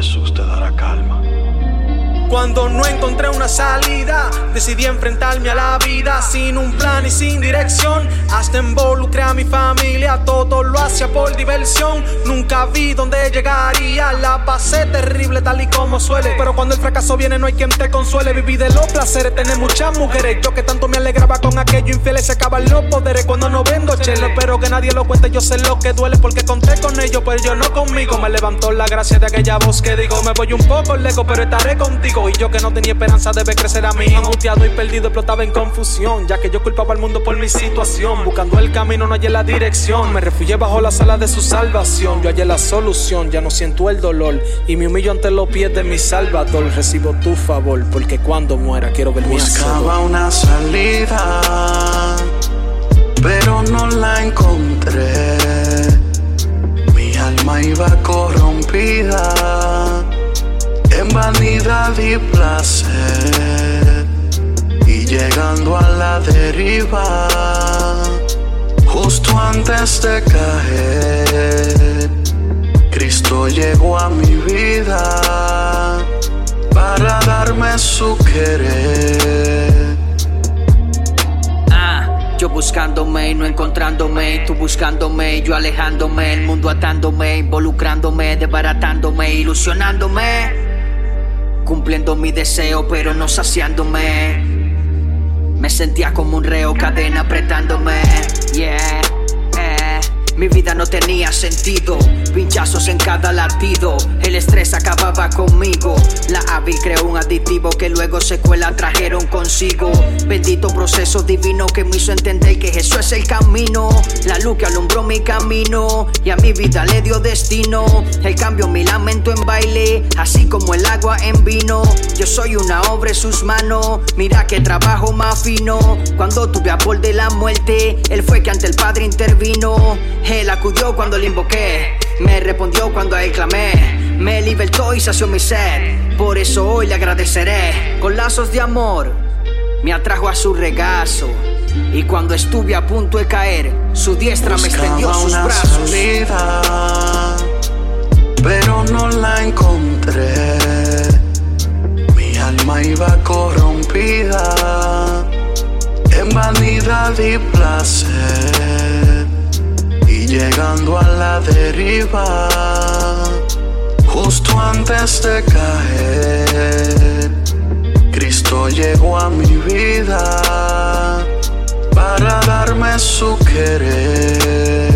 Jesús te dará calma. Cuando no encontré una salida, decidí enfrentarme a la vida sin un plan y sin dirección. Hasta involucré a mi familia, todo lo hacía por diversión. Nunca vi dónde llegaría, la pasé terrible tal y como suele. Pero cuando el fracaso viene, no hay quien te consuele. Viví de los placeres, tener muchas mujeres. Yo que tanto me alegraba con aquello infiel, se acaban los poderes cuando no vendo chelo. Espero que nadie lo cuente, yo sé lo que duele porque conté con ellos, pero yo no conmigo. Me levantó la gracia de aquella voz que digo, me voy un poco lejos, pero estaré contigo. Y yo que no tenía esperanza de ver crecer a mí. Angustiado y perdido, explotaba en confusión. Ya que yo culpaba al mundo por mi situación. Buscando el camino, no hallé la dirección. Me refugié bajo la sala de su salvación. Yo hallé la solución, ya no siento el dolor. Y me humillo ante los pies de mi salvador. Recibo tu favor, porque cuando muera quiero ver mi Buscaba una salida, pero no la encontré. Mi alma iba corrompida en vanidad y placer. Y llegando a la deriva, justo antes de caer, Cristo llegó a mi vida para darme su querer. Ah, Yo buscándome y no encontrándome, tú buscándome, yo alejándome, el mundo atándome, involucrándome, desbaratándome, ilusionándome cumpliendo mi deseo, pero no saciándome. Me sentía como un reo, cadena apretándome. Mi vida no tenía sentido, pinchazos en cada latido. El estrés acababa conmigo. La AVI creó un aditivo que luego secuela trajeron consigo. Bendito proceso divino que me hizo entender que Jesús es el camino. La luz que alumbró mi camino y a mi vida le dio destino. El cambio mi lamento en baile, así como el agua en vino. Yo soy una obra en sus manos. Mira que trabajo más fino. Cuando tuve a borde de la muerte, él fue que ante el Padre intervino. Él acudió cuando le invoqué, me respondió cuando a él clamé, me libertó y sació mi sed. Por eso hoy le agradeceré con lazos de amor. Me atrajo a su regazo y cuando estuve a punto de caer, su diestra me extendió sus una brazos. salida, pero no la encontré. Mi alma iba corrompida en vanidad y placer llegando a la deriva, justo antes de caer. Cristo llegó a mi vida para darme su querer